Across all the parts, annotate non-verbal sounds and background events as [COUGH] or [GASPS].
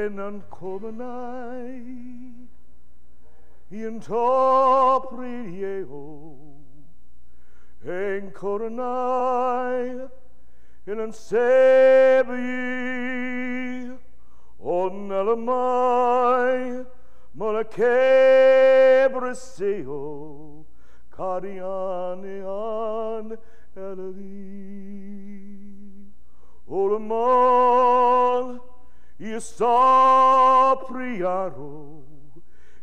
Tenan kodanai in top radio en kodanai in an sebi on elamai mona kebreseo kariane an elali Olamol Isa priaro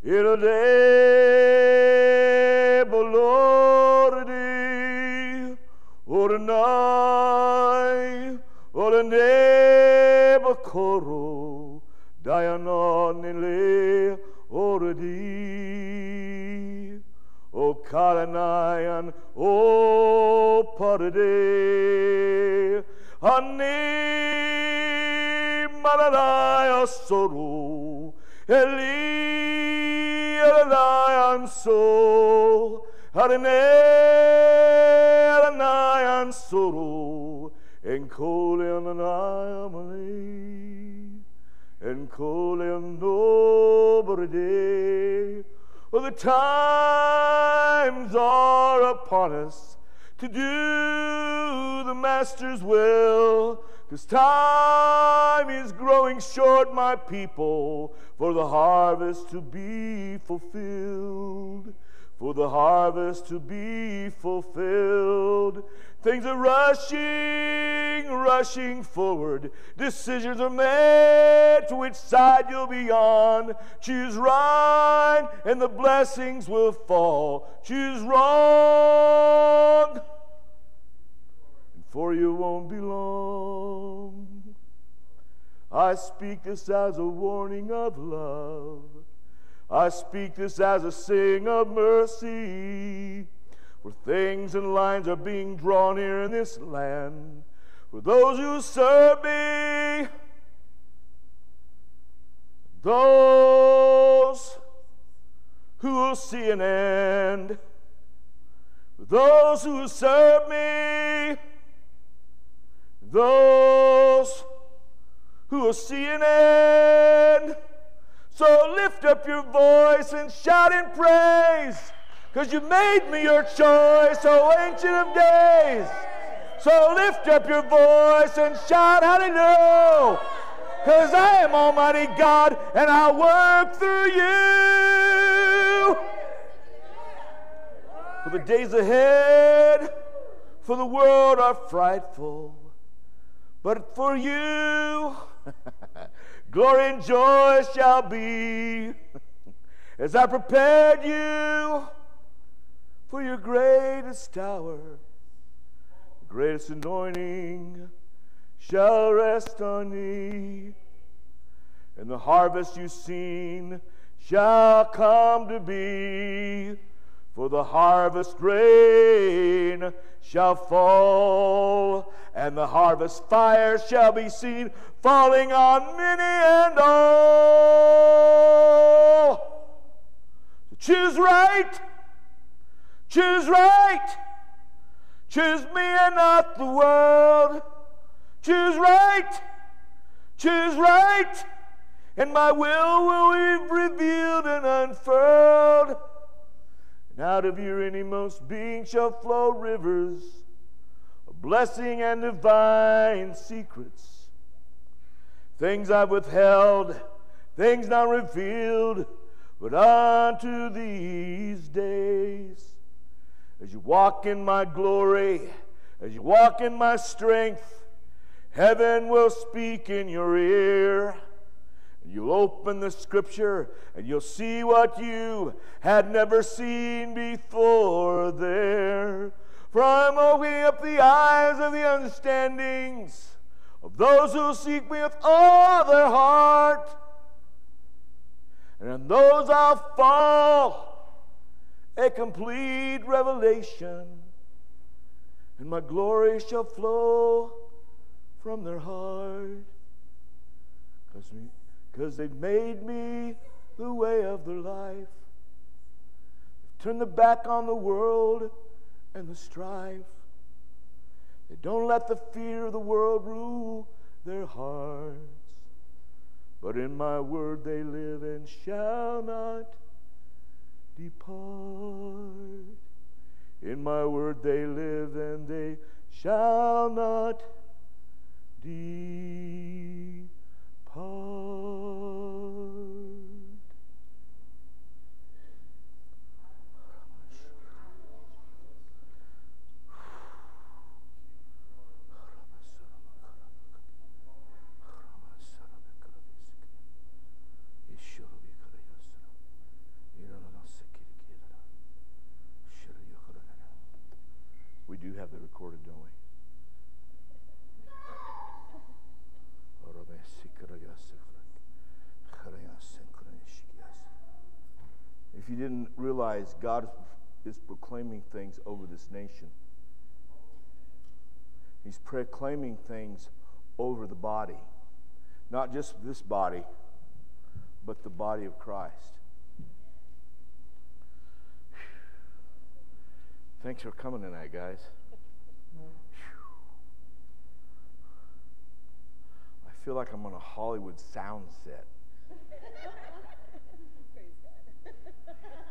il debolordi ornai orneba coro dianonile ordi. O kalanayan o parade ani malalaya soru eli elanayan so harine elanayan soru enkole anayamali enkole nobrede well, the times are upon us to do the Master's will. Because time is growing short, my people, for the harvest to be fulfilled. For the harvest to be fulfilled. Things are rushing, rushing forward. Decisions are made to which side you'll be on. Choose right, and the blessings will fall. Choose wrong, for you won't be long. I speak this as a warning of love. I speak this as a sing of mercy. For things and lines are being drawn here in this land. For those who serve me, those who will see an end. Those who serve me, those who will see an end. So lift up your voice and shout in praise, because you made me your choice, O Ancient of Days. So lift up your voice and shout hallelujah, because I am Almighty God and I work through you. For the days ahead for the world are frightful, but for you, [LAUGHS] glory and joy shall be as I prepared you for your greatest. The greatest anointing shall rest on thee, and the harvest you've seen shall come to be. For the harvest rain shall fall, and the harvest fire shall be seen falling on many and all. So choose right, choose right, choose me and not the world. Choose right, choose right, and my will will be revealed and unfurled. And out of your innermost being shall flow rivers of blessing and divine secrets. Things I've withheld, things not revealed, but unto these days. As you walk in my glory, as you walk in my strength, heaven will speak in your ear. You'll open the scripture and you'll see what you had never seen before there. For I'm opening up the eyes of the understandings of those who seek me with all their heart. And in those I'll fall a complete revelation, and my glory shall flow from their heart. Because they've made me the way of their life. They've turned their back on the world and the strife. They don't let the fear of the world rule their hearts. But in my word they live and shall not depart. In my word they live and they shall not depart. Oh. If you didn't realize, God is proclaiming things over this nation. He's proclaiming things over the body. Not just this body, but the body of Christ. Thanks for coming tonight, guys. I feel like I'm on a Hollywood sound set.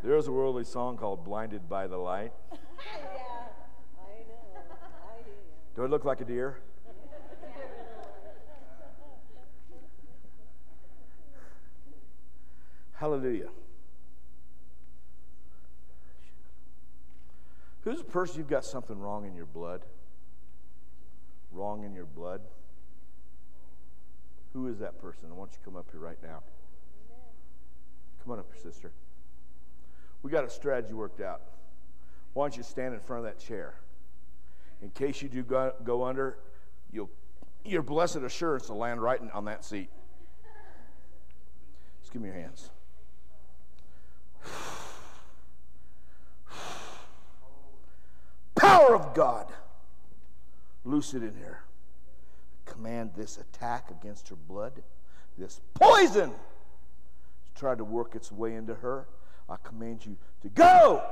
There's a worldly song called Blinded by the Light. [LAUGHS] yeah, I know. I do. Do I look like a deer? Hallelujah. Who's the person you've got something wrong in your blood? Wrong in your blood? Who is that person? I want you to come up here right now. Come on up sister. We got a strategy worked out. Why don't you stand in front of that chair? In case you do go, go under, you'll, your blessed assurance will land right in, on that seat. Just give me your hands. Power of God. Loose it in here. Command this attack against her blood, this poison to try to work its way into her. I command you to go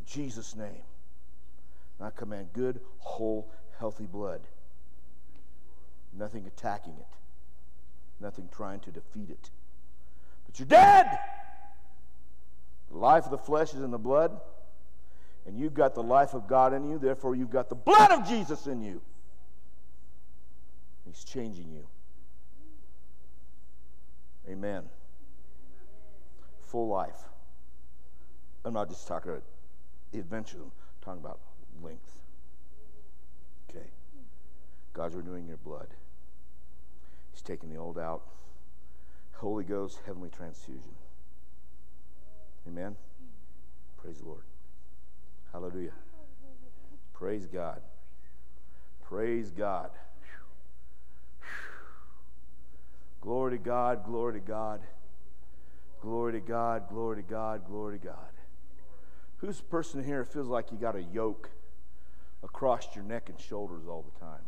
in Jesus' name. And I command good, whole, healthy blood. Nothing attacking it, nothing trying to defeat it. But you're dead. The life of the flesh is in the blood, and you've got the life of God in you, therefore, you've got the blood of Jesus in you. He's changing you. Amen. Full life. I'm not just talking about adventure, I'm talking about length. Okay. God's renewing your blood. He's taking the old out. Holy Ghost, heavenly transfusion. Amen. Praise the Lord. Hallelujah. Praise God. Praise God. Glory to God, glory to God. Glory to God, glory to God, glory to God. Who's the person here feels like you got a yoke across your neck and shoulders all the time?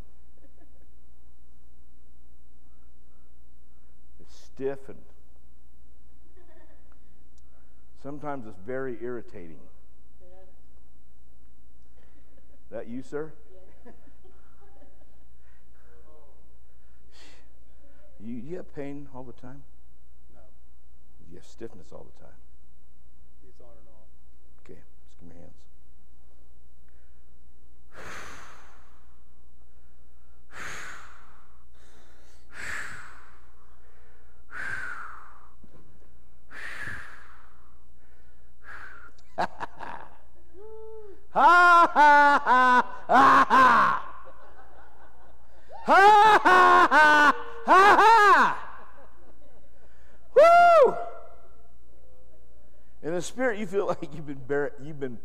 It's stiff and sometimes it's very irritating. That you, sir? You, you have pain all the time? You have stiffness all the time? it's on and off. Okay, just give me your hands. Ha ha ha ha ha! Ha ha ha ha ha! In the spirit, you feel [LAUGHS] like you've been, bear, you've been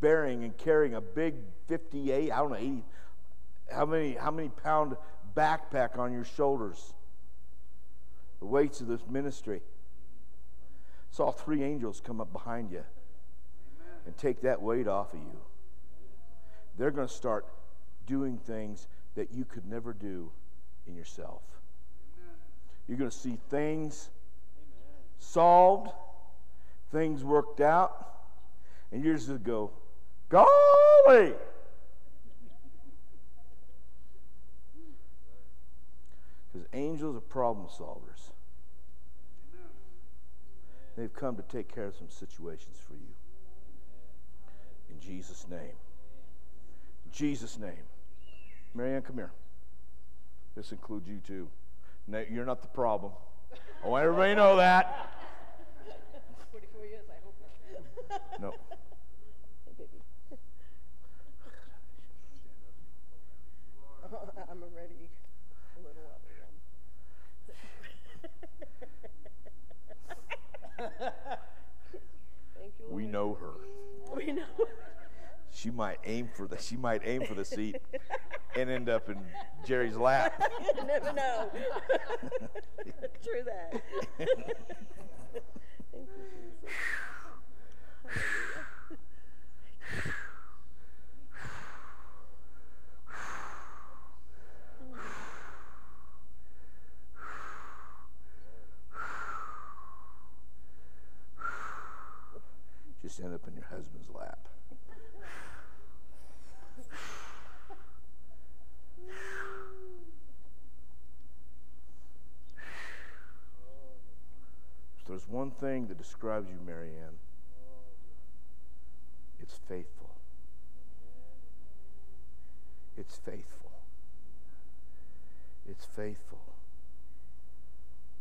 bearing and carrying a big 58, I don't know, 80, how many, how many pound backpack on your shoulders? The weights of this ministry. Saw three angels come up behind you and take that weight off of you. They're going to start doing things that you could never do in yourself. You're going to see things solved, things worked out, and you're just go, golly! Because angels are problem solvers. They've come to take care of some situations for you. In Jesus' name. In Jesus' name. Marianne, come here. This includes you too. No, you're not the problem. I want everybody to know that. 44 years, I hope not. [LAUGHS] No. Hey, baby. [LAUGHS] I'm already a little wobbly. [LAUGHS] Thank you. We Lord. know her. We know. She might aim for the she might aim for the seat and end up in Jerry's lap. you never know. True that. Thank you, Jesus. Just end up in your husband's lap. There's one thing that describes you, Marianne, it's faithful. It's faithful. It's faithful.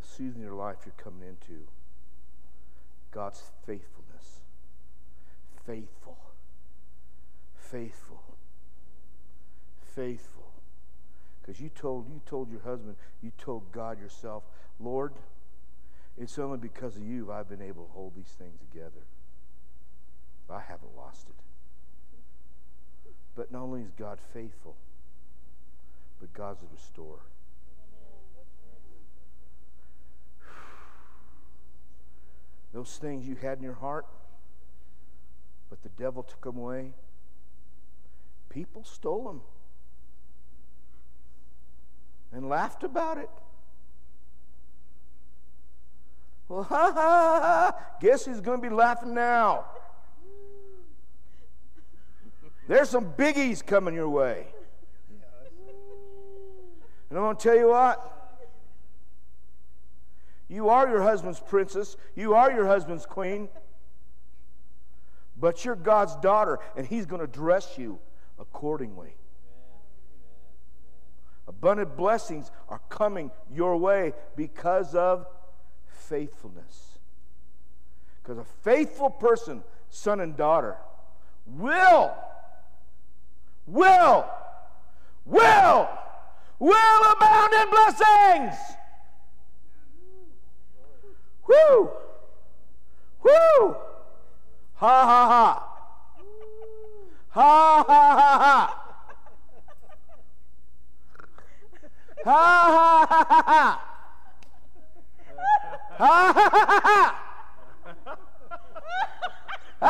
The season of your life you're coming into, God's faithfulness. Faithful. Faithful. Faithful. Because you told you told your husband, you told God yourself, Lord, it's only because of you I've been able to hold these things together. I haven't lost it. But not only is God faithful, but God's a restorer. [SIGHS] Those things you had in your heart, but the devil took them away. People stole them and laughed about it. Well, ha ha! Guess who's going to be laughing now? There's some biggies coming your way. And I'm going to tell you what. You are your husband's princess. You are your husband's queen. But you're God's daughter, and He's going to dress you accordingly. Abundant blessings are coming your way because of faithfulness. Because a faithful person, son and daughter, will, will, will, will abound in blessings. Woo! Woo! Ha ha ha! Ha ha ha ha! Ha ha ha ha ha! Ha ha ha ha ha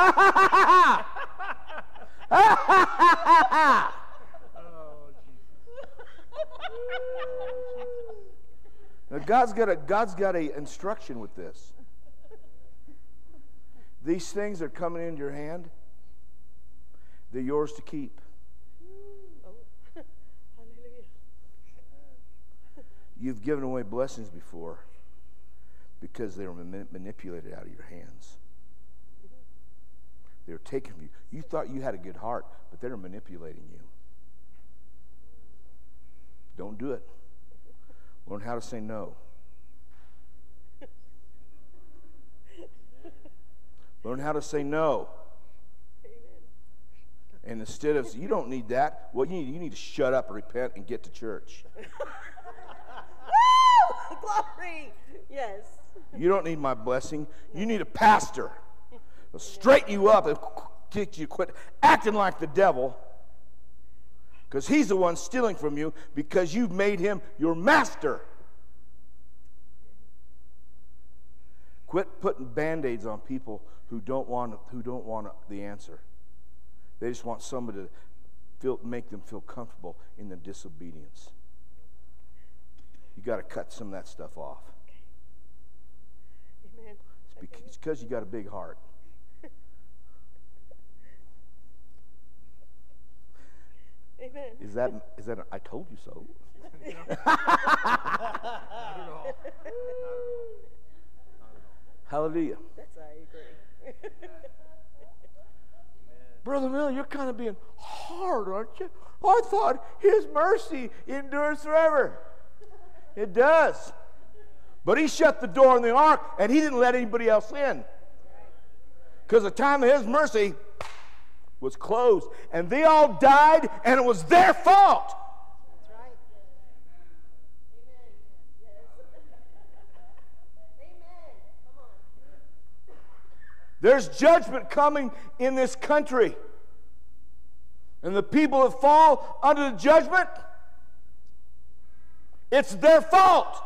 ha ha ha ha! Ha ha ha ha ha! Now God's got a God's got a instruction with this. These things are coming into your hand. They're yours to keep. You've given away blessings before because they were manipulated out of your hands. They were taken from you. You thought you had a good heart, but they were manipulating you. Don't do it. Learn how to say no. Learn how to say no. Amen. And instead of, you don't need that, what you need, you need to shut up, repent, and get to church. [LAUGHS] Woo! Glory. Yes. You don't need my blessing. You need a pastor. He'll straighten you up and get you quit acting like the devil because he's the one stealing from you because you've made him your master. Quit putting band-aids on people who don't want who don't want the answer. They just want somebody to feel, make them feel comfortable in their disobedience. You got to cut some of that stuff off. Amen. It's because you got a big heart. [LAUGHS] Amen. Is that is that? A, I told you so. [LAUGHS] [LAUGHS] Hallelujah. That's I agree. [LAUGHS] Brother Miller, you're kind of being hard, aren't you? I thought His mercy endures forever. It does. But He shut the door on the ark and He didn't let anybody else in. Because the time of His mercy was closed. And they all died and it was their fault. That's right. Amen. Yes. Amen. Come on. There's judgment coming in this country. And the people that fall under the judgment, it's their fault.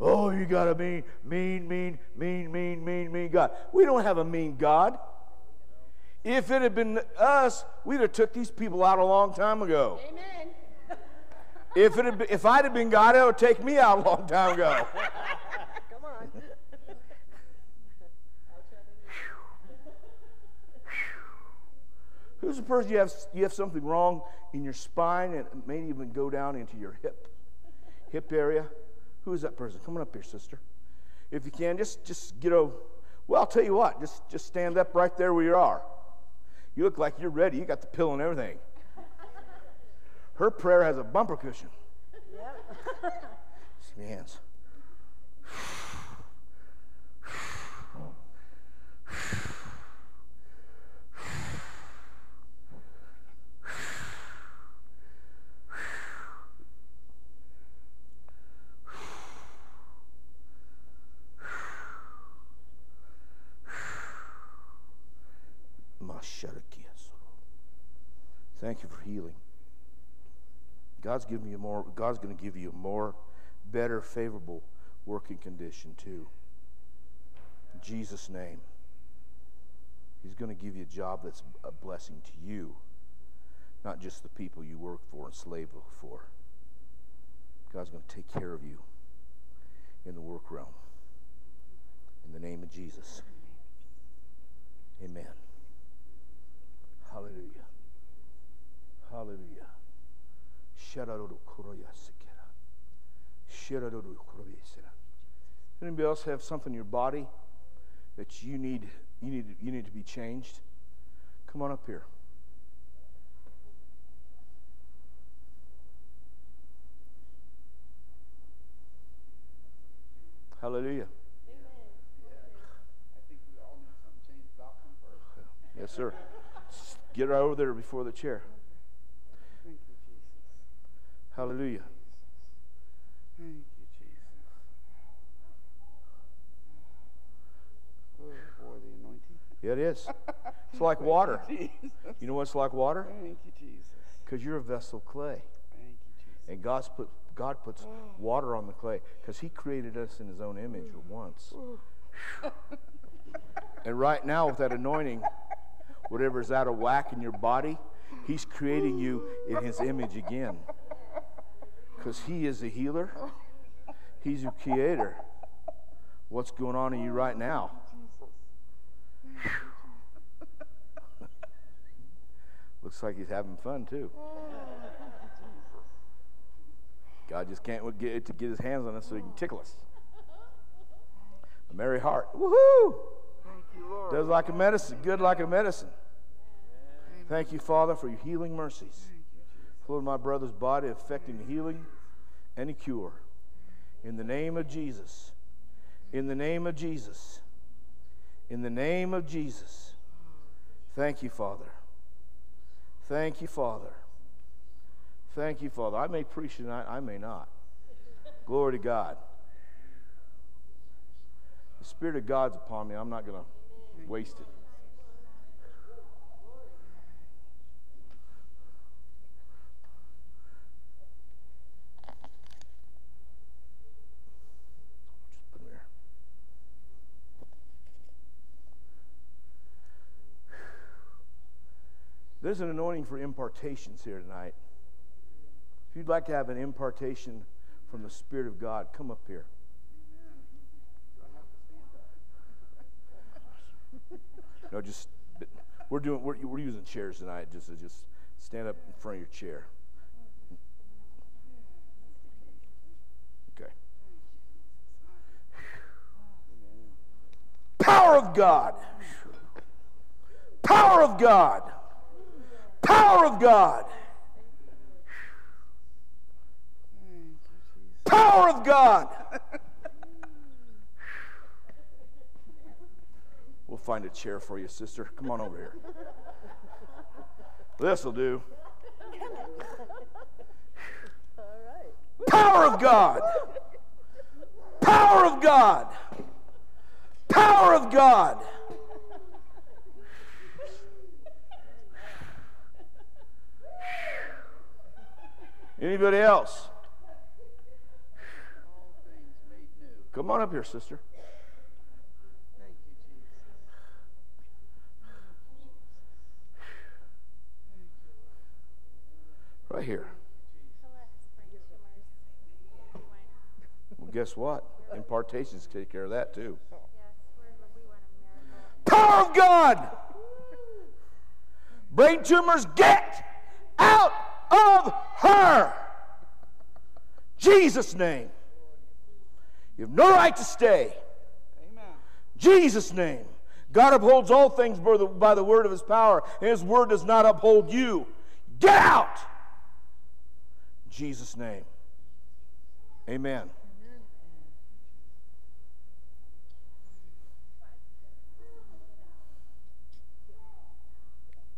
Oh, you got a mean, mean, mean, mean, mean, mean, mean God. We don't have a mean God. If it had been us, we'd have took these people out a long time ago. Amen. [LAUGHS] If it had been, if I'd have been God, it would take me out a long time ago. [LAUGHS] Come on. Who's the person you have you have something wrong in your spine and it may even go down into your hip hip area? Who is that person? Come on up here, sister. If you can, just just get over. Well, I'll tell you what. Just just stand up right there where you are. You look like you're ready. You got the pill and everything. Her prayer has a bumper cushion. Yep. [LAUGHS] See my hands. Thank you for healing. God's giving you more. God's going to give you a more, better, favorable working condition too. In Jesus' name. He's going to give you a job that's a blessing to you, not just the people you work for and slave for. God's going to take care of you in the work realm. In the name of Jesus. Amen. Hallelujah. Hallelujah. Anybody else have something in your body that you need you need you need to be changed? Come on up here. Hallelujah. I think we all need something changed, but I'll come first. Yes, sir. Get right over there before the chair. Thank you, Jesus. Hallelujah. Thank you, Jesus. Oh, boy, the anointing. Yeah, it is. [LAUGHS] It's like water. You know what's like water? Thank you, Jesus. Because you're a vessel of clay. Thank you, Jesus. And God's put, God puts oh. water on the clay because He created us in His own image once. [LAUGHS] and right now, with that anointing, whatever's out of whack in your body, He's creating you in His image again. Because He is a healer, He's a creator. What's going on in you right now? [LAUGHS] Looks like He's having fun too. God just can't get to get his hands on us so he can tickle us. A merry heart. Woohoo! You. Does like a medicine, good like a medicine. Thank you, Father, for your healing mercies. Lord, my brother's body, affecting healing and a cure. In the name of Jesus. In the name of Jesus. In the name of Jesus. Thank you, Father. Thank you, Father. Thank you, Father. I may preach tonight, I may not. Glory to God. The Spirit of God's upon me. I'm not going to wasted. There's an anointing for impartations here tonight. If you'd like to have an impartation from the Spirit of God, come up here. No, just we're doing we're, we're using chairs tonight. Just just stand up in front of your chair. Okay. Power of God. Power of God. Power of God. Power of God. We'll find a chair for you, sister. Come on over here. This'll do. Power of God. Power of God. Power of God. Anybody else? Come on up here, sister. Thank you, Jesus. Right here. Well, guess what? Impartations take care of that too. Power of God! Brain tumors, get out of her! Jesus' name. You have no right to stay. Amen. Jesus' name. God upholds all things by the, by the word of his power, and his word does not uphold you. Get out! Jesus' name. Amen.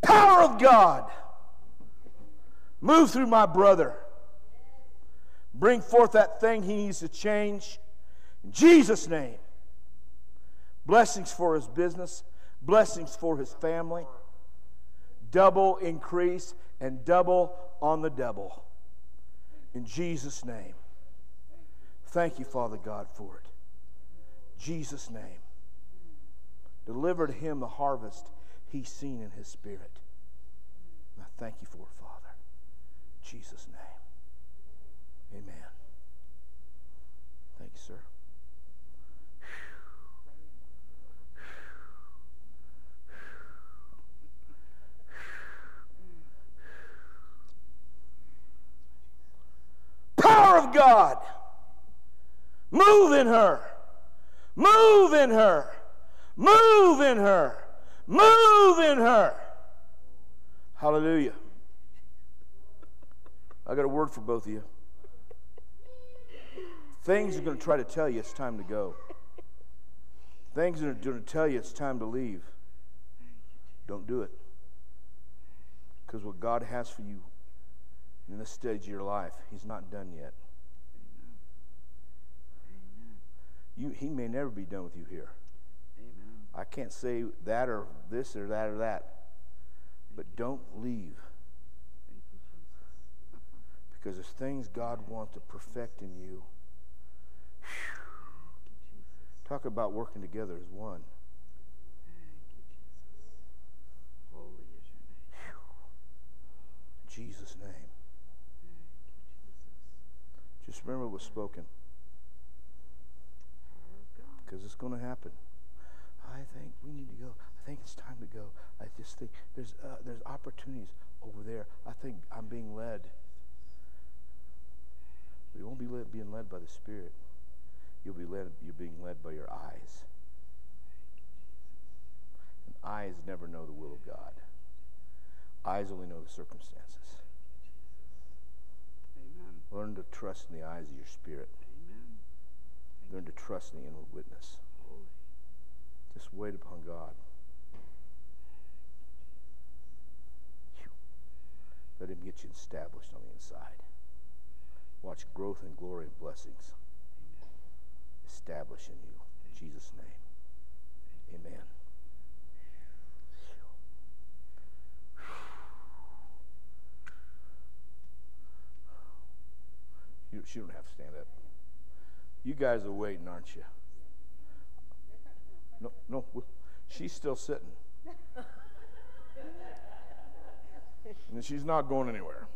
Power of God. Move through my brother. Bring forth that thing he needs to change. In Jesus' name. Blessings for his business, blessings for his family, double increase and double on the double. In Jesus' name. Thank you, Father God, for it. Jesus' name. Deliver to him the harvest he's seen in his spirit. I thank you for it, Father. In Jesus' name. Amen. Thank you, sir. Power of God. Move in her. Move in her. Move in her. Move in her. Hallelujah. I got a word for both of you. Things are going to try to tell you it's time to go. Things are going to tell you it's time to leave. Don't do it. Because what God has for you in this stage of your life, He's not done yet. You, he may never be done with you here. Amen. I can't say that or this or that or that. But don't leave. You, Jesus. Because there's things God wants to perfect in you. Talk about working together as one. Thank you, Jesus. Holy is your name. In Jesus' name. Thank you, Jesus. Just remember what was spoken. Power of God. Because it's going to happen. I think we need to go. I think it's time to go. I just think there's uh, there's opportunities over there. I think I'm being led. We won't be led, being led by the Spirit. You'll be led. You're being led by your eyes. And eyes never know the will of God. Eyes only know the circumstances. Amen. Learn to trust in the eyes of your spirit learn to trust in the inward witness. Just wait upon God. Let Him get you established on the inside. Watch growth and glory and blessings establish in you. In Jesus' name. Amen. You, she don't have to stand up. You guys are waiting, aren't you? No, no, she's still sitting. And she's not going anywhere.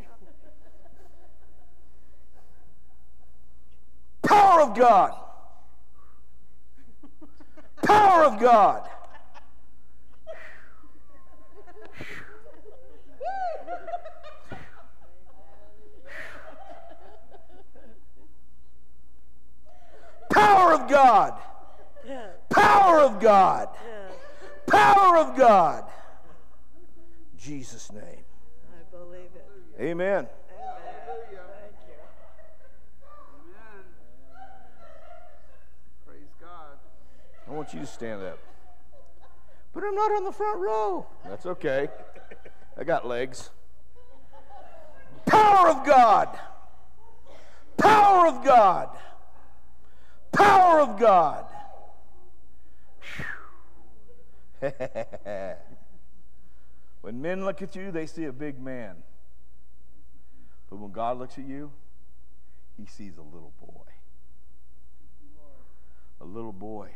Power of God. Power of God. Power of God. Power of God. Power of God. Jesus' name. I believe it. Amen. Amen. Thank you. Praise God. I want you to stand up. But I'm not on the front row. That's okay. I got legs. Power of God. Power of God. Power of God. [LAUGHS] when men look at you, they see a big man. But when God looks at you, he sees a little boy. A little boy.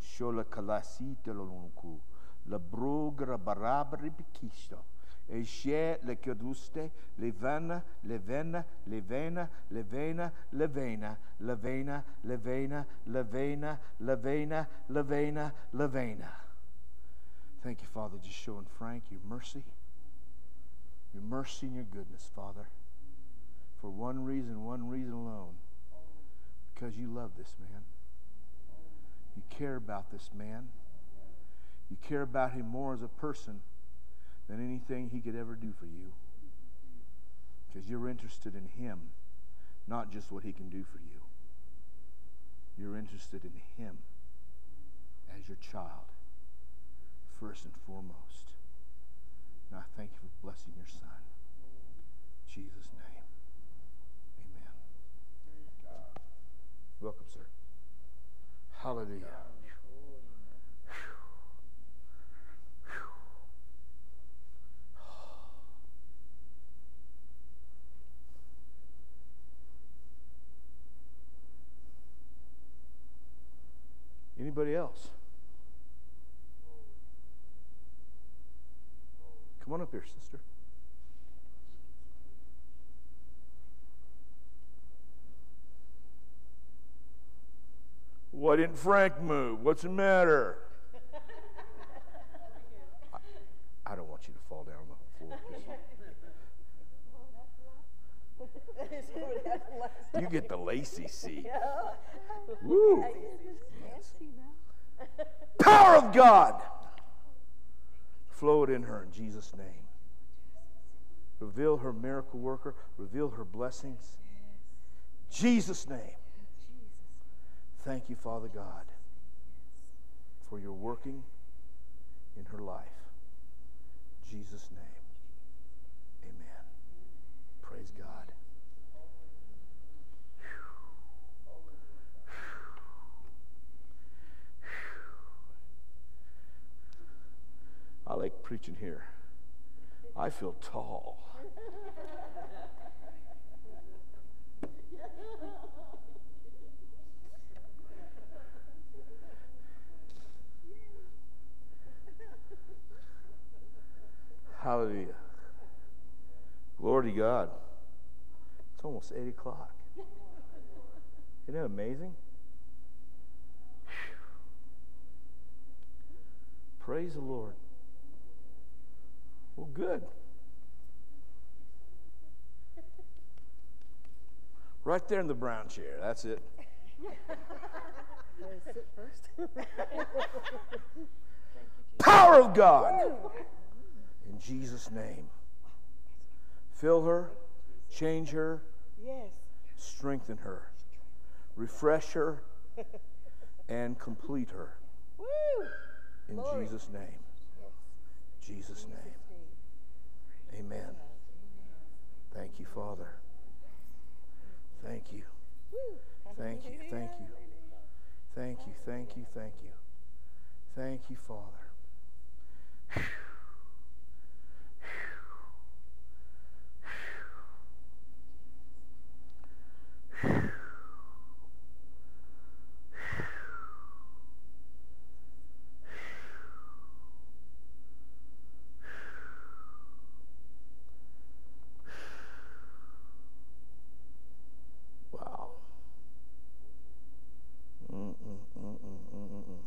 Shola kalasi. La brugra barabri bikisto. E she le keduste, le vena, le vena, le vena, le vena, le vena, le vena, le le le le le vena. Thank you, Father, just showing Frank your mercy, your mercy and your goodness, Father, for one reason, one reason alone, because you love this man. You care about this man. You care about him more as a person than anything he could ever do for you. Because you're interested in him, not just what he can do for you. You're interested in him as your child, first and foremost. And I thank you for blessing your son. In Jesus' name. Amen. Welcome, sir. Hallelujah. Anybody else? Come on up here, sister. Why didn't Frank move? What's the matter? I, I don't want you to fall down on the floor. [LAUGHS] You get the lacy seat. Woo. Power of God. Flow it in her in Jesus' name. Reveal her miracle worker. Reveal her blessings. Jesus' name. Thank you, Father God, for your working in her life. Jesus' name. Amen. Praise God. I like preaching here. I feel tall. Hallelujah. Glory to God. It's almost 8 o'clock. Isn't that amazing? Phew. Praise the Lord. Well, good. Right there in the brown chair. That's it. Sit first. [LAUGHS] Power of God. In Jesus' name. Fill her, change her, Yes. strengthen her, refresh her, and complete her. Woo! In. Jesus' name. Jesus' name. Amen. Thank you, Father. Thank you. Thank you. Thank you. Thank you. Thank you. Thank you. Thank you, Father. Wow. Mm, Mm-mm-mm-mm-mm-mm.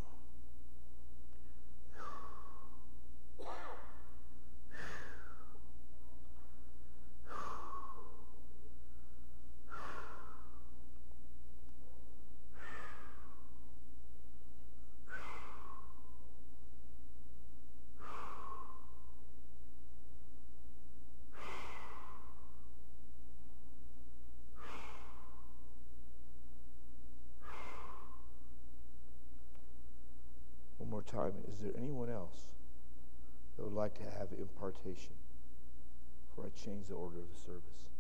One more time. Is there anyone else that would like to have impartation For I change the order of the service?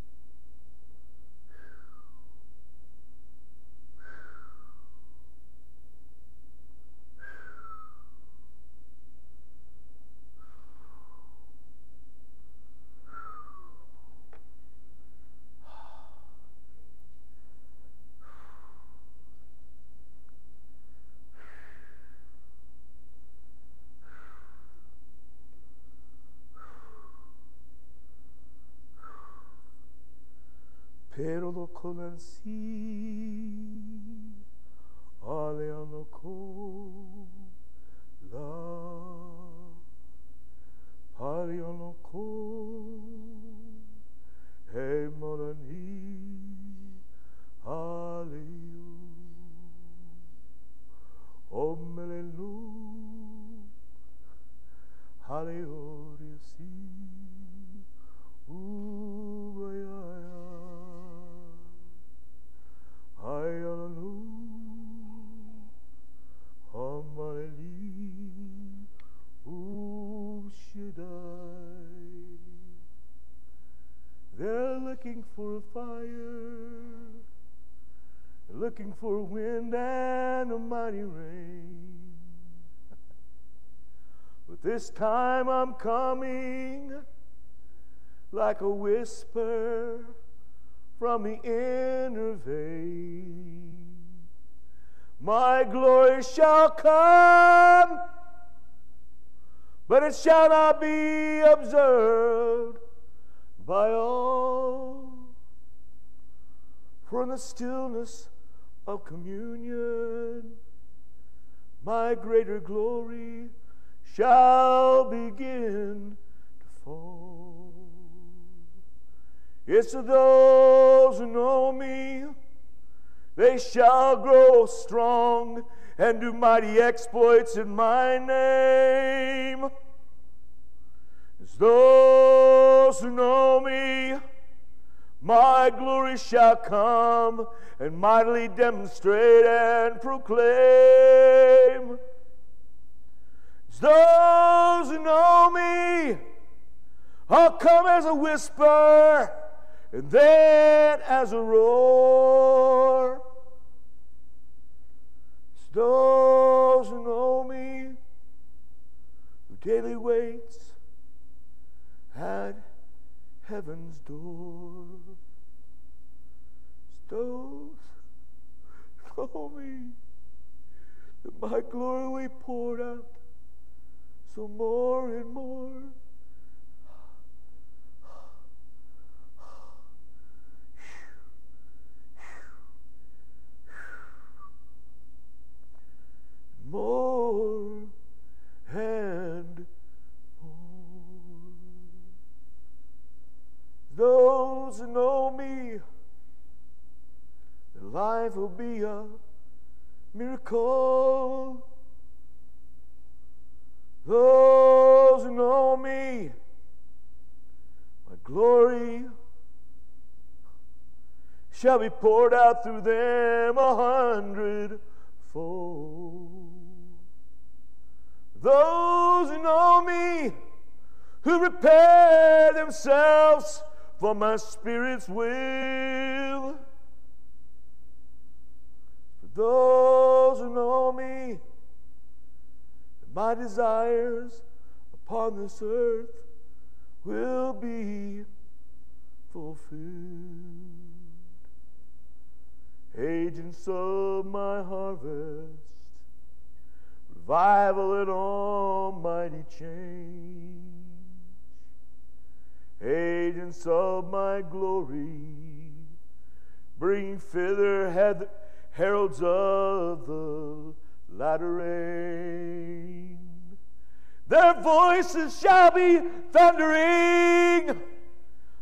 Pero lo conansi aleano ko la pariano ko this time I'm coming like a whisper from the inner vein. My glory shall come, but it shall not be observed by all. For in the stillness of communion, my greater glory shall begin to fall. It's to those who know me, they shall grow strong and do mighty exploits in my name. As those who know me, my glory shall come and mightily demonstrate and proclaim. Those who know me, I'll come as a whisper and then as a roar. Those who know me, who daily waits at heaven's door. Those who know me, that my glory be poured out so more and more. More and more. Those who know me, their life will be a miracle. Those who know me, my glory shall be poured out through them a hundredfold. Those who know me, who prepare themselves for my spirit's will. For those my desires upon this earth will be fulfilled. Agents of my harvest, revival and almighty change. Agents of my glory, bring thither her- heralds of the latter rain. Their voices shall be thundering,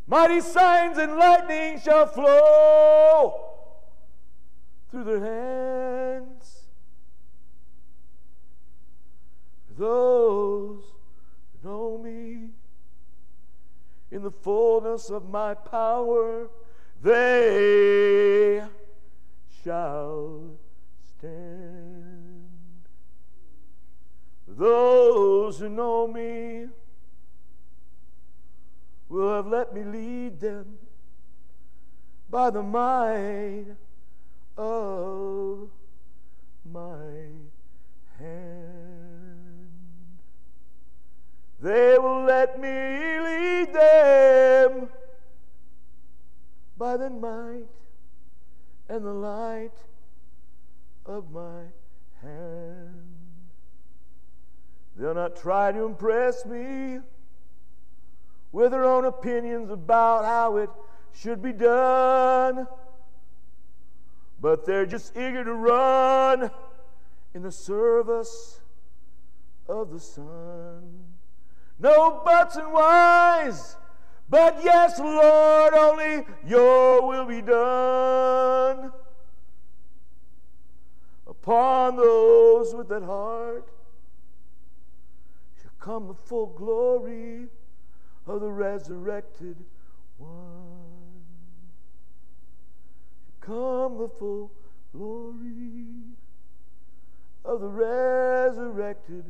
mighty signs and lightning shall flow through their hands. Those who know me in the fullness of my power, they shall Those who know me will have let me lead them by the might of my hand. They will let me lead them by the might and the light of my hand. They'll not try to impress me with their own opinions about how it should be done, but they're just eager to run in the service of the Son. No buts and whys, but yes, Lord, only your will be done upon those with that heart come the full glory of the resurrected one. Come the full glory of the resurrected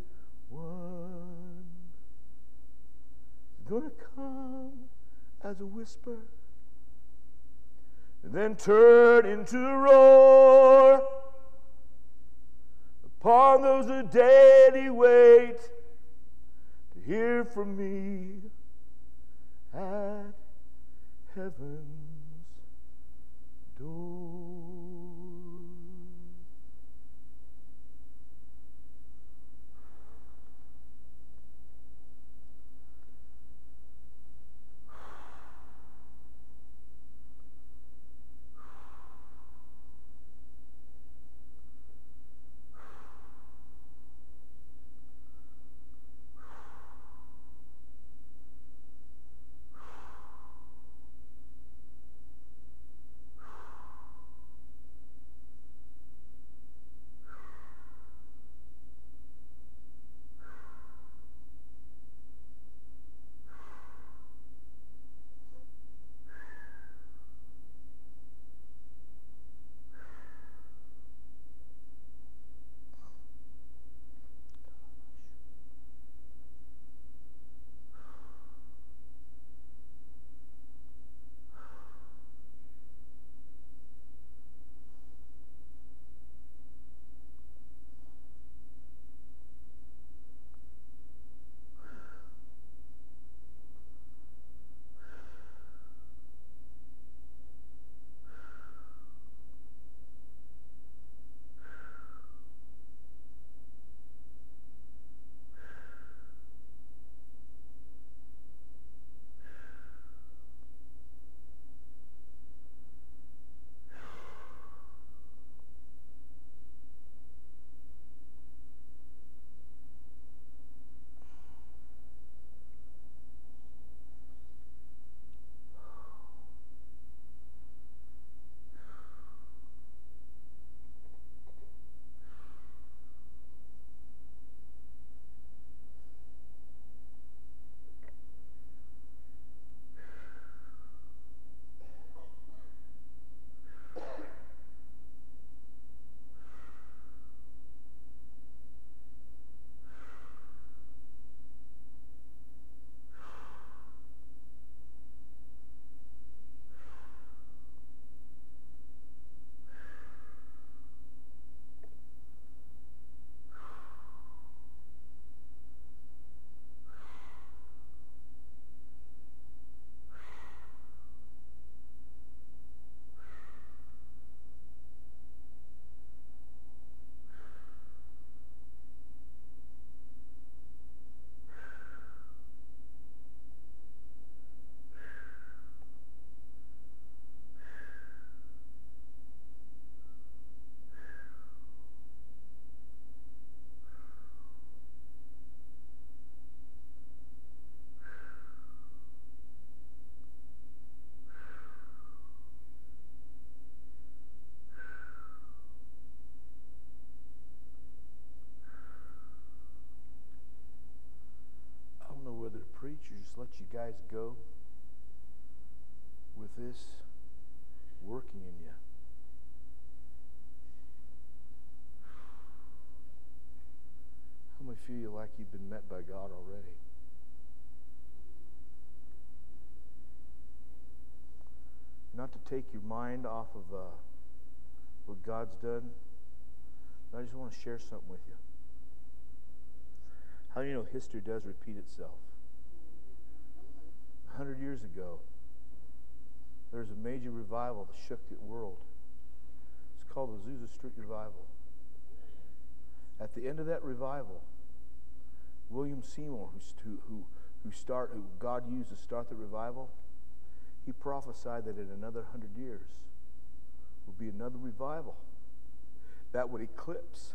one. It's going to come as a whisper and then turn into a roar upon those who daily wait hear from me at heaven's door. You guys go with this working in you. How many feel like you've been met by God already? Not to take your mind off of uh, what God's done, I just want to share something with you. How do you know history does repeat itself? A hundred years ago, there was a major revival that shook the world. It's called the Azusa Street Revival. At the end of that revival, William Seymour, who, who, who, start, who God used to start the revival, he prophesied that in another hundred years would be another revival that would eclipse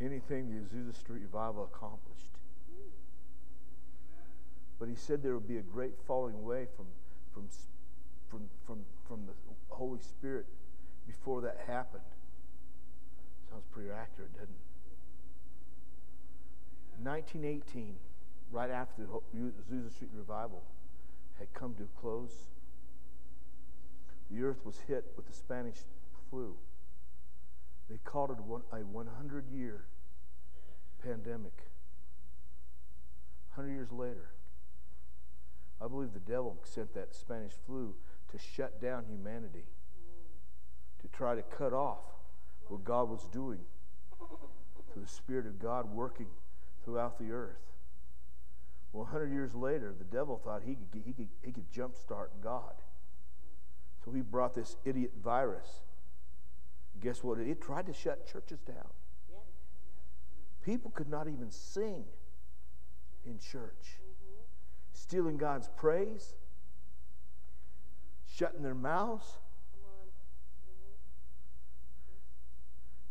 anything the Azusa Street Revival accomplished. But he said there would be a great falling away from, from, from, from, from the Holy Spirit before that happened. Sounds pretty accurate, doesn't it? 1918, right after the Azusa Street Revival had come to a close, the earth was hit with the Spanish flu. They called it a 100 year pandemic. 100 years later, I believe the devil sent that Spanish flu to shut down humanity, to try to cut off what God was doing, to the Spirit of God working throughout the earth. Well, 100 years later, the devil thought he could, he could, he could jumpstart God. So he brought this idiot virus. Guess what? It tried to shut churches down. People could not even sing in church, stealing God's praise, shutting their mouths.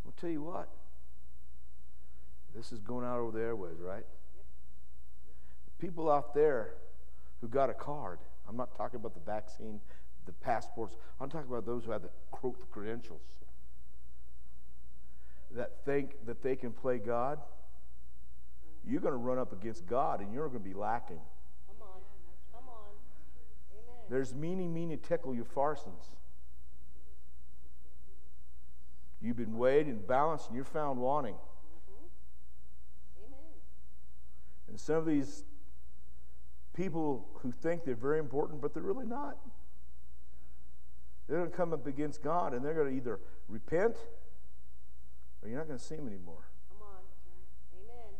I'll tell you what, this is going out over the airways, right? People out there who got a card, I'm not talking about the vaccine, the passports, I'm talking about those who have the credentials that think that they can play God, you're going to run up against God and you're going to be lacking. Come on. Come on. Amen. There's mene, mene tekel upharsin. You've been weighed and balanced and you're found wanting. Amen. And some of these people who think they're very important, but they're really not. They're going to come up against God and they're going to either repent or you're not going to see them anymore. Come on. Amen.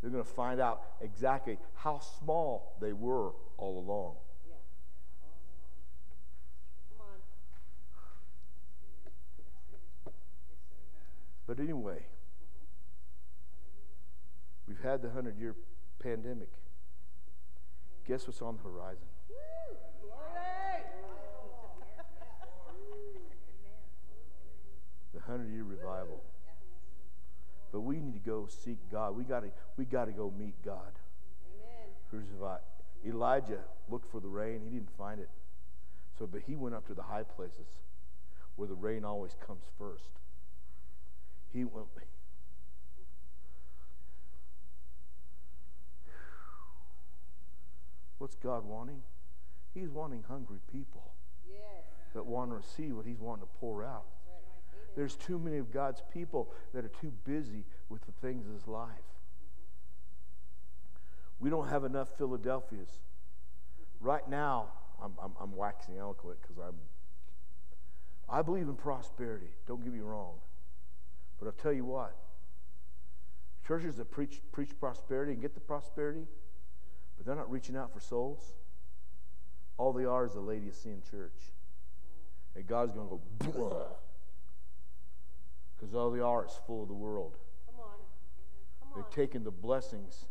They're going to find out exactly how small they were all along. Yeah. Come on. But anyway, we've had the 100 year pandemic. Guess what's on the horizon? The 100 year revival. But we need to go seek God. We got to we got to go meet God. Crucified. Elijah looked for the rain. He didn't find it. So, but he went up to the high places where the rain always comes first. He went. What's God wanting? He's wanting hungry people Yes. that want to receive what He's wanting to pour out. Right. There's too many of God's people that are too busy with the things of this life. Mm-hmm. We don't have enough Philadelphias. Right now, I'm, I'm, I'm waxing eloquent because I'm. I believe in prosperity. Don't get me wrong, but I'll tell you what. Churches that preach preach prosperity and get the prosperity, but they're not reaching out for souls. All they are is a Laodicean church, and God's going to go because all they are is full of the world. Come on. Come on. They've taken the blessings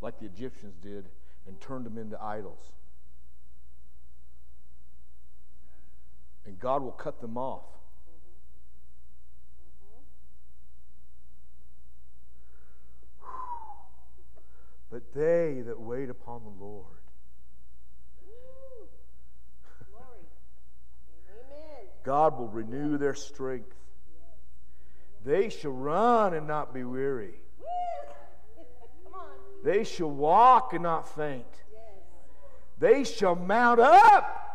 like the Egyptians did and turned them into idols. And God will cut them off. But they that wait upon the Lord. God will renew their strength. They shall run and not be weary. They shall walk and not faint. They shall mount up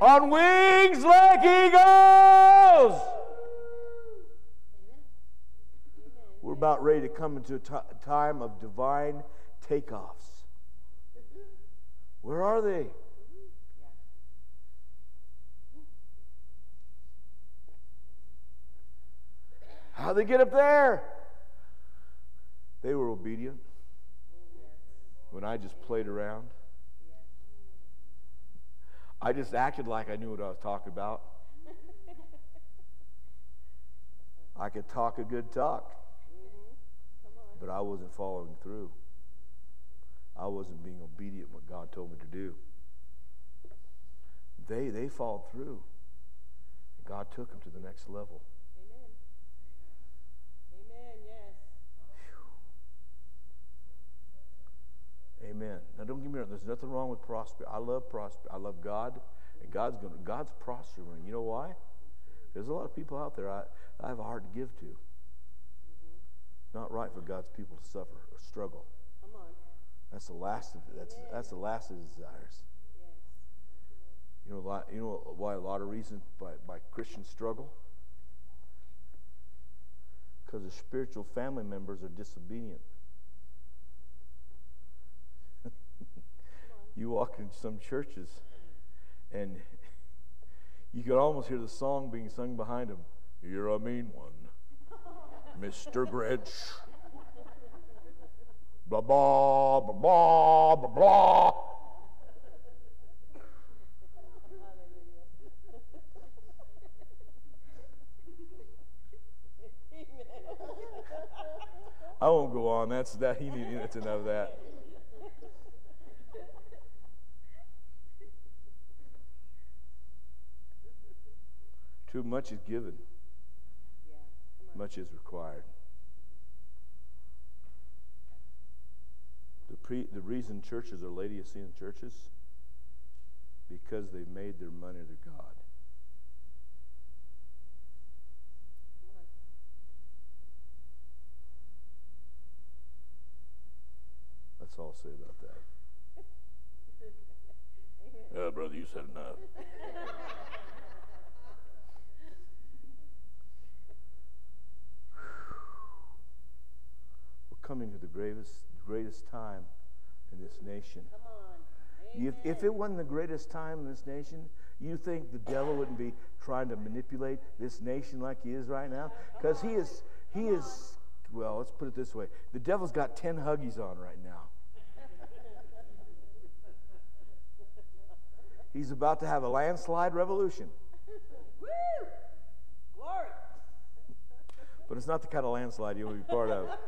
on wings like eagles. About ready to come into a time of divine takeoffs. Where are they? How'd they get up there? They were obedient when I just played around. I just acted like I knew what I was talking about. I could talk a good talk, but I wasn't following through. I wasn't being obedient what God told me to do. They they followed through. And God took them to the next level. Amen. Amen. Yes. Amen. Now, don't get me wrong. There's nothing wrong with prosperity. I love prosperity. I love God, and God's going. to God's prospering. You know why? There's a lot of people out there I, I have a heart to give to. Not right for God's people to suffer or struggle. Come on. That's the last of that's that's the last of his desires. Yes. You know, a lot, you know why a lot of reasons by, by Christians struggle? Because their spiritual family members are disobedient. [LAUGHS] you walk in some churches and [LAUGHS] you could almost hear the song being sung behind them. You're a mean one, Mr. Grinch. Blah, blah, blah, blah, blah, blah. I won't go on. That's that. He needed to know that. Too much is given. Yeah. Come on. Much is required. The, pre, the reason churches are Laodicean churches because they've made their money their God. Come on. That's all I'll say about that. [LAUGHS] Yeah, brother, you said enough. [LAUGHS] coming to the greatest, greatest time in this nation. Come on. If, if it wasn't the greatest time in this nation, you think the devil wouldn't be trying to manipulate this nation like he is right now? Because he is, he is, well, let's put it this way the devil's got 10 huggies on right now. [LAUGHS] He's about to have a landslide revolution. Woo! Glory. But it's not the kind of landslide you want to be part of. [LAUGHS]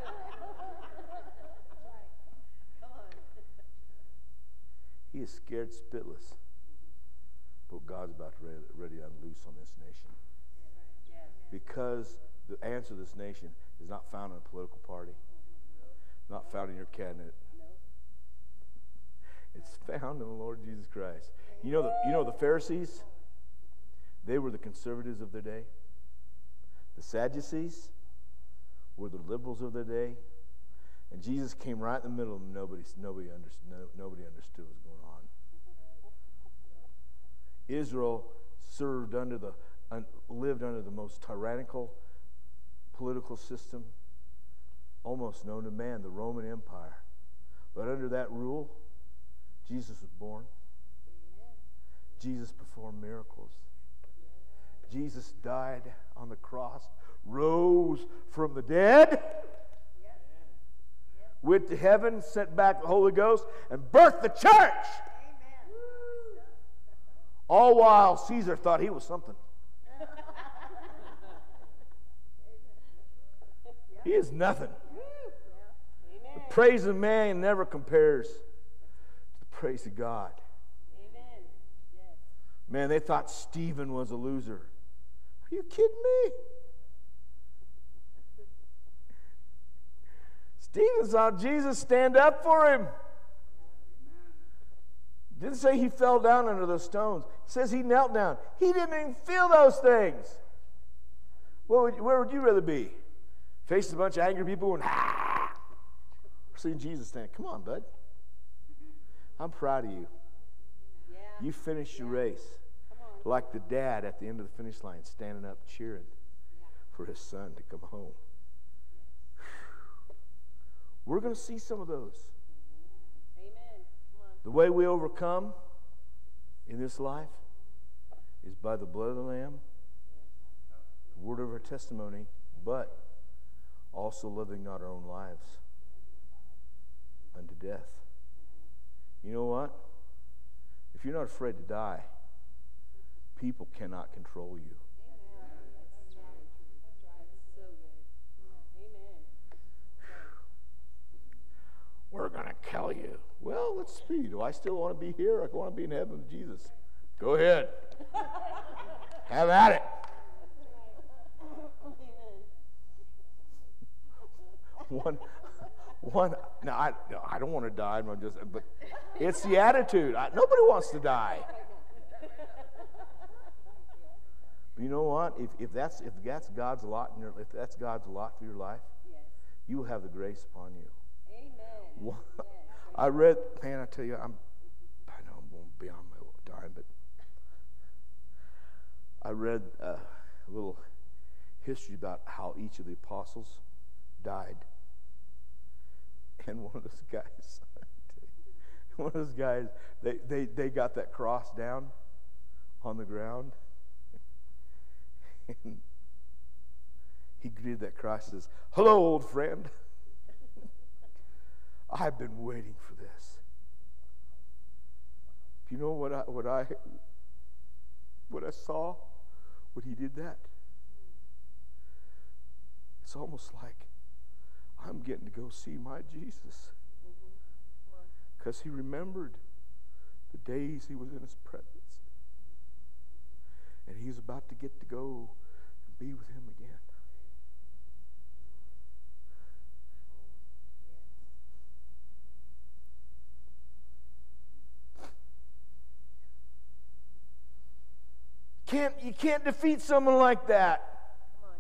Come on. He is scared spitless. But God's about to ready, to unloose on this nation. Because the answer to this nation is not found in a political party, not found in your cabinet. It's found in the Lord Jesus Christ. You know the, you know the Pharisees? They were the conservatives of their day. The Sadducees were the liberals of their day. And Jesus came right in the middle of them. Nobody, nobody, understood, no, nobody understood what was going on. Israel served under the, un, lived under the most tyrannical political system almost known to man, the Roman Empire. But under that rule, Jesus was born. Jesus performed miracles. Jesus died on the cross, rose from the dead, went to heaven, sent back the Holy Ghost, and birthed the church. All while Caesar thought he was something. He is nothing. Amen. The praise of man never compares to the praise of God. Man, they thought Stephen was a loser. Are you kidding me? Stephen saw Jesus stand up for him. Didn't say he fell down under those stones. It says he knelt down. He didn't even feel those things. Where would, where would you rather be? Facing a bunch of angry people and ah! Or seeing Jesus stand. Come on, bud. I'm proud of you. Yeah. You finished your race like the dad at the end of the finish line, standing up cheering for his son to come home. We're going to see some of those. The way we overcome in this life is by the blood of the Lamb, the word of our testimony, but also living not our own lives unto death. You know what? If you're not afraid to die, people cannot control you. That's right. That's right. So good. Amen. We're going to kill you. Well, let's see. Do I still want to be here? I want to be in heaven with Jesus. Go ahead. [LAUGHS] Have at it. One, one. No, I, no, I don't want to die. I'm just, but it's the attitude. I, nobody wants to die. But you know what? If, if that's if that's God's lot in your, if that's God's lot for your life, Yes. you will have the grace upon you. I read, man, I tell you, I'm, I know I'm going to be on my time, but I read uh, a little history about how each of the apostles died. And one of those guys, [LAUGHS] one of those guys, they, they, they got that cross down on the ground. [LAUGHS] And he greeted that cross and says, Hello, old friend. [LAUGHS] I've been waiting for this. Do you know what I what I what I saw when he did that? It's almost like I'm getting to go see my Jesus. Because he remembered the days he was in his presence. And he's about to get to go and be with him again. Can't, you can't defeat someone like that. Come on.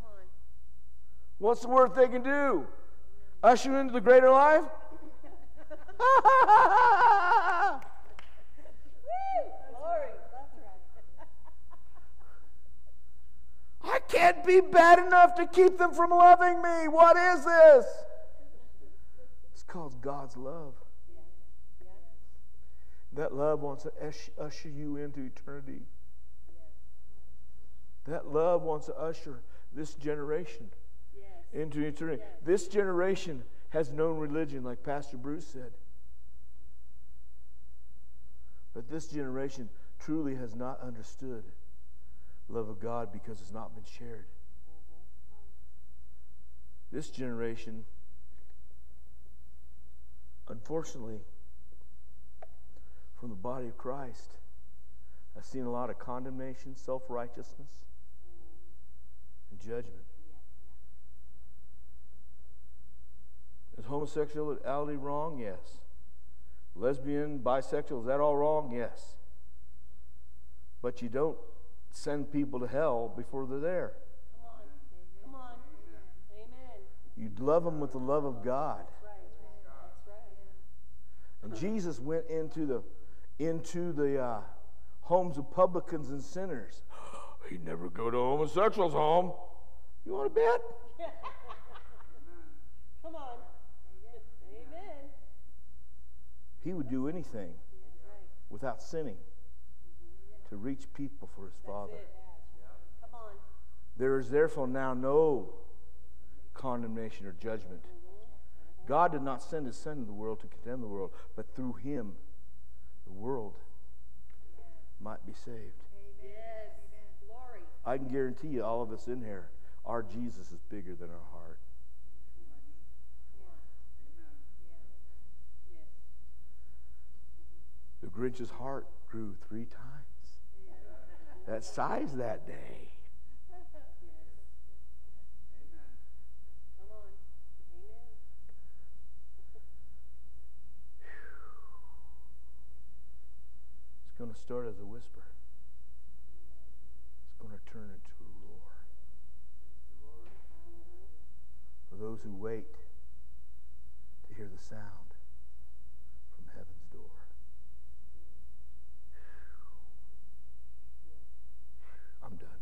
Come on. What's the worst they can do? Usher you into the greater life? Woo! [LAUGHS] [LAUGHS] Glory. That's right. I can't be bad enough to keep them from loving me. What is this? It's called God's love. That love wants to usher you into eternity. That love wants to usher this generation Yes. into eternity. This generation has known religion, like Pastor Bruce said. But this generation truly has not understood love of God because it's not been shared. Mm-hmm. This generation, unfortunately, from the body of Christ, has seen a lot of condemnation, self righteousness, judgment. Is homosexuality wrong? Yes. Lesbian, bisexual, is that all wrong? Yes. But you don't send people to hell before they're there. Come on. Come on. Amen. You love them with the love of God. Right. That's right. And Jesus went into the into the uh, homes of publicans and sinners. [GASPS] He'd never go to a homosexual's home. You want to bet? [LAUGHS] Come on. Amen. He would do anything without sinning to reach people for his Father. That's. Come on. There is therefore now no condemnation or judgment. God did not send his Son into the world to condemn the world, but through him, the world might be saved. Glory. I can guarantee you, all of us in here, our Jesus is bigger than our heart. The Grinch's heart grew three times that size that day. It's going to start as a whisper, it's going to turn into those who wait to hear the sound from heaven's door. I'm done.